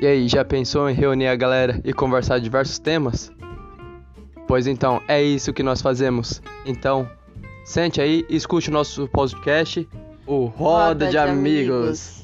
E aí, já pensou em reunir a galera e conversar diversos temas? Pois então, é isso que nós fazemos. Então, sente aí e escute o nosso podcast, o Roda, Roda de, de Amigos. Amigos.